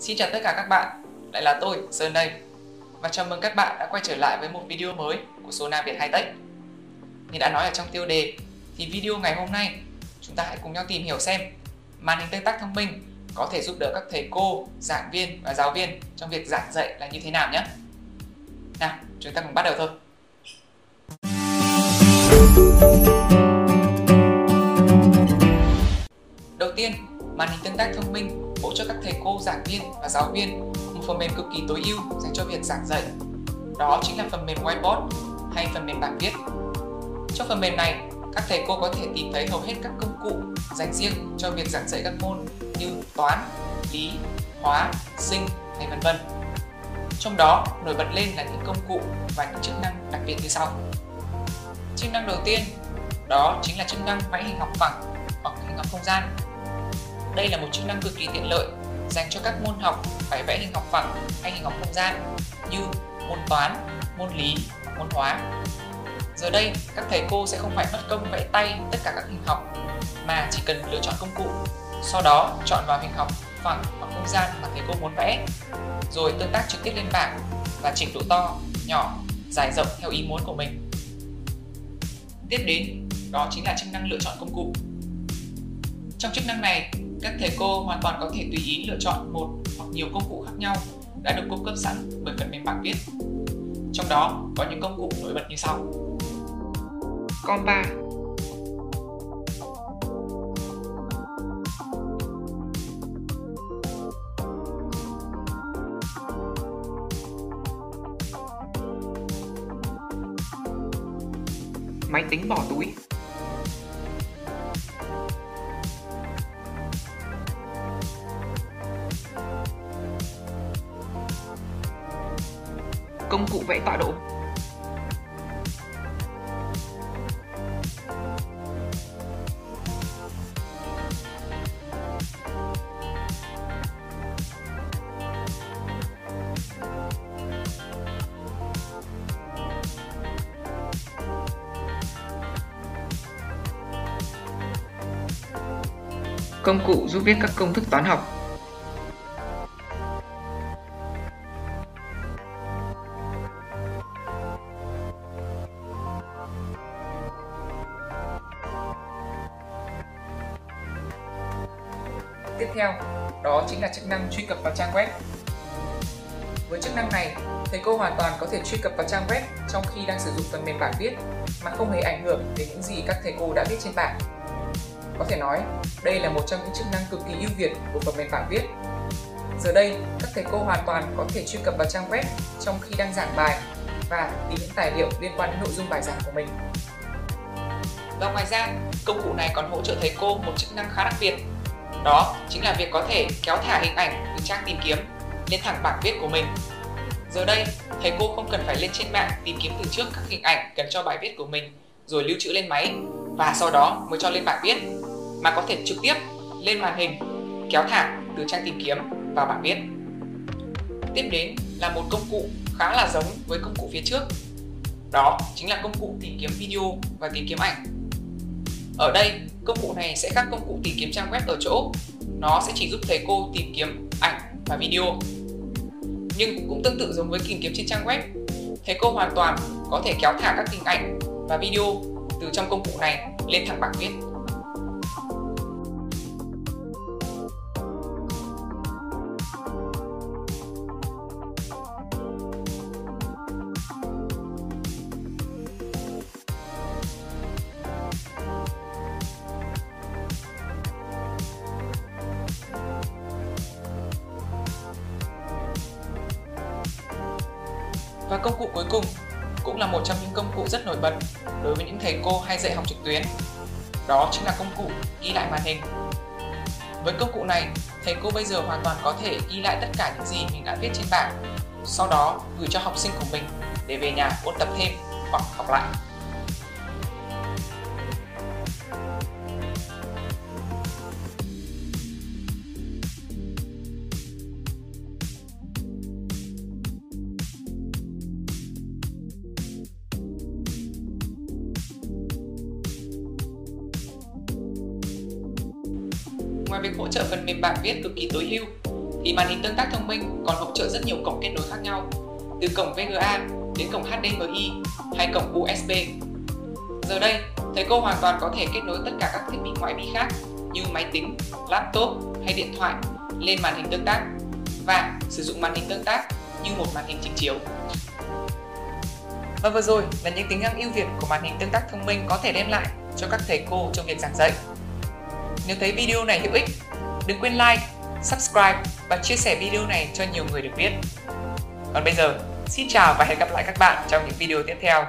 Xin chào tất cả các bạn, lại là tôi, Sơn đây. Và chào mừng các bạn đã quay trở lại với một video mới của Sona Việt High Tech. Như đã nói ở trong tiêu đề thì video ngày hôm nay chúng ta hãy cùng nhau tìm hiểu xem màn hình tương tác thông minh có thể giúp đỡ các thầy cô, giảng viên và giáo viên trong việc giảng dạy là như thế nào nhé. Nào, chúng ta cùng bắt đầu thôi. Đầu tiên, màn hình tương tác thông minh hỗ trợ các thầy cô, giảng viên và giáo viên một phần mềm cực kỳ tối ưu dành cho việc giảng dạy. Đó chính là phần mềm Whiteboard hay phần mềm bảng viết. Trong phần mềm này, các thầy cô có thể tìm thấy hầu hết các công cụ dành riêng cho việc giảng dạy các môn như toán, lý, hóa, sinh hay vân vân. Trong đó, nổi bật lên là những công cụ và những chức năng đặc biệt như sau. Chức năng đầu tiên đó chính là chức năng vẽ hình học phẳng hoặc hình học không gian đây là một chức năng cực kỳ tiện lợi dành cho các môn học phải vẽ hình học phẳng hay hình học không gian như môn toán, môn lý, môn hóa. Giờ đây, các thầy cô sẽ không phải mất công vẽ tay tất cả các hình học mà chỉ cần lựa chọn công cụ, sau đó chọn vào hình học phẳng hoặc không gian mà thầy cô muốn vẽ, rồi tương tác trực tiếp lên bảng và chỉnh độ to, nhỏ, dài rộng theo ý muốn của mình. Tiếp đến, đó chính là chức năng lựa chọn công cụ. Trong chức năng này, các thầy cô hoàn toàn có thể tùy ý lựa chọn một hoặc nhiều công cụ khác nhau đã được cung cấp sẵn bởi phần mềm bảng viết. Trong đó, có những công cụ nổi bật như sau. Compa Máy tính bỏ túi công cụ vẽ tọa độ. Công cụ giúp viết các công thức toán học. Tiếp theo, đó chính là chức năng truy cập vào trang web. Với chức năng này, thầy cô hoàn toàn có thể truy cập vào trang web trong khi đang sử dụng phần mềm bảng viết mà không hề ảnh hưởng đến những gì các thầy cô đã viết trên bảng. Có thể nói, đây là một trong những chức năng cực kỳ ưu việt của phần mềm bảng viết. Giờ đây, các thầy cô hoàn toàn có thể truy cập vào trang web trong khi đang giảng bài và tìm những tài liệu liên quan đến nội dung bài giảng của mình. Và ngoài ra, công cụ này còn hỗ trợ thầy cô một chức năng khá đặc biệt đó chính là việc có thể kéo thả hình ảnh từ trang tìm kiếm lên thẳng bảng viết của mình. Giờ đây, thầy cô không cần phải lên trên mạng tìm kiếm từ trước các hình ảnh cần cho bài viết của mình rồi lưu trữ lên máy và sau đó mới cho lên bảng viết mà có thể trực tiếp lên màn hình kéo thả từ trang tìm kiếm vào bảng viết. Tiếp đến là một công cụ khá là giống với công cụ phía trước. Đó chính là công cụ tìm kiếm video và tìm kiếm ảnh. Ở đây, công cụ này sẽ khác công cụ tìm kiếm trang web ở chỗ nó sẽ chỉ giúp thầy cô tìm kiếm ảnh và video. Nhưng cũng tương tự giống với tìm kiếm trên trang web, thầy cô hoàn toàn có thể kéo thả các hình ảnh và video từ trong công cụ này lên thẳng bảng viết. Và công cụ cuối cùng cũng là một trong những công cụ rất nổi bật đối với những thầy cô hay dạy học trực tuyến. Đó chính là công cụ ghi lại màn hình. Với công cụ này, thầy cô bây giờ hoàn toàn có thể ghi lại tất cả những gì mình đã viết trên bảng, sau đó gửi cho học sinh của mình để về nhà ôn tập thêm hoặc học lại. Ngoài việc hỗ trợ phần mềm bảng viết cực kỳ tối ưu, thì màn hình tương tác thông minh còn hỗ trợ rất nhiều cổng kết nối khác nhau, từ cổng VGA đến cổng HDMI hay cổng USB. Giờ đây, thầy cô hoàn toàn có thể kết nối tất cả các thiết bị ngoại vi khác như máy tính, laptop hay điện thoại lên màn hình tương tác và sử dụng màn hình tương tác như một màn hình trình chiếu. Và vừa rồi là những tính năng ưu việt của màn hình tương tác thông minh có thể đem lại cho các thầy cô trong việc giảng dạy. Nếu thấy video này hữu ích, đừng quên like, subscribe và chia sẻ video này cho nhiều người được biết. Còn bây giờ, xin chào và hẹn gặp lại các bạn trong những video tiếp theo.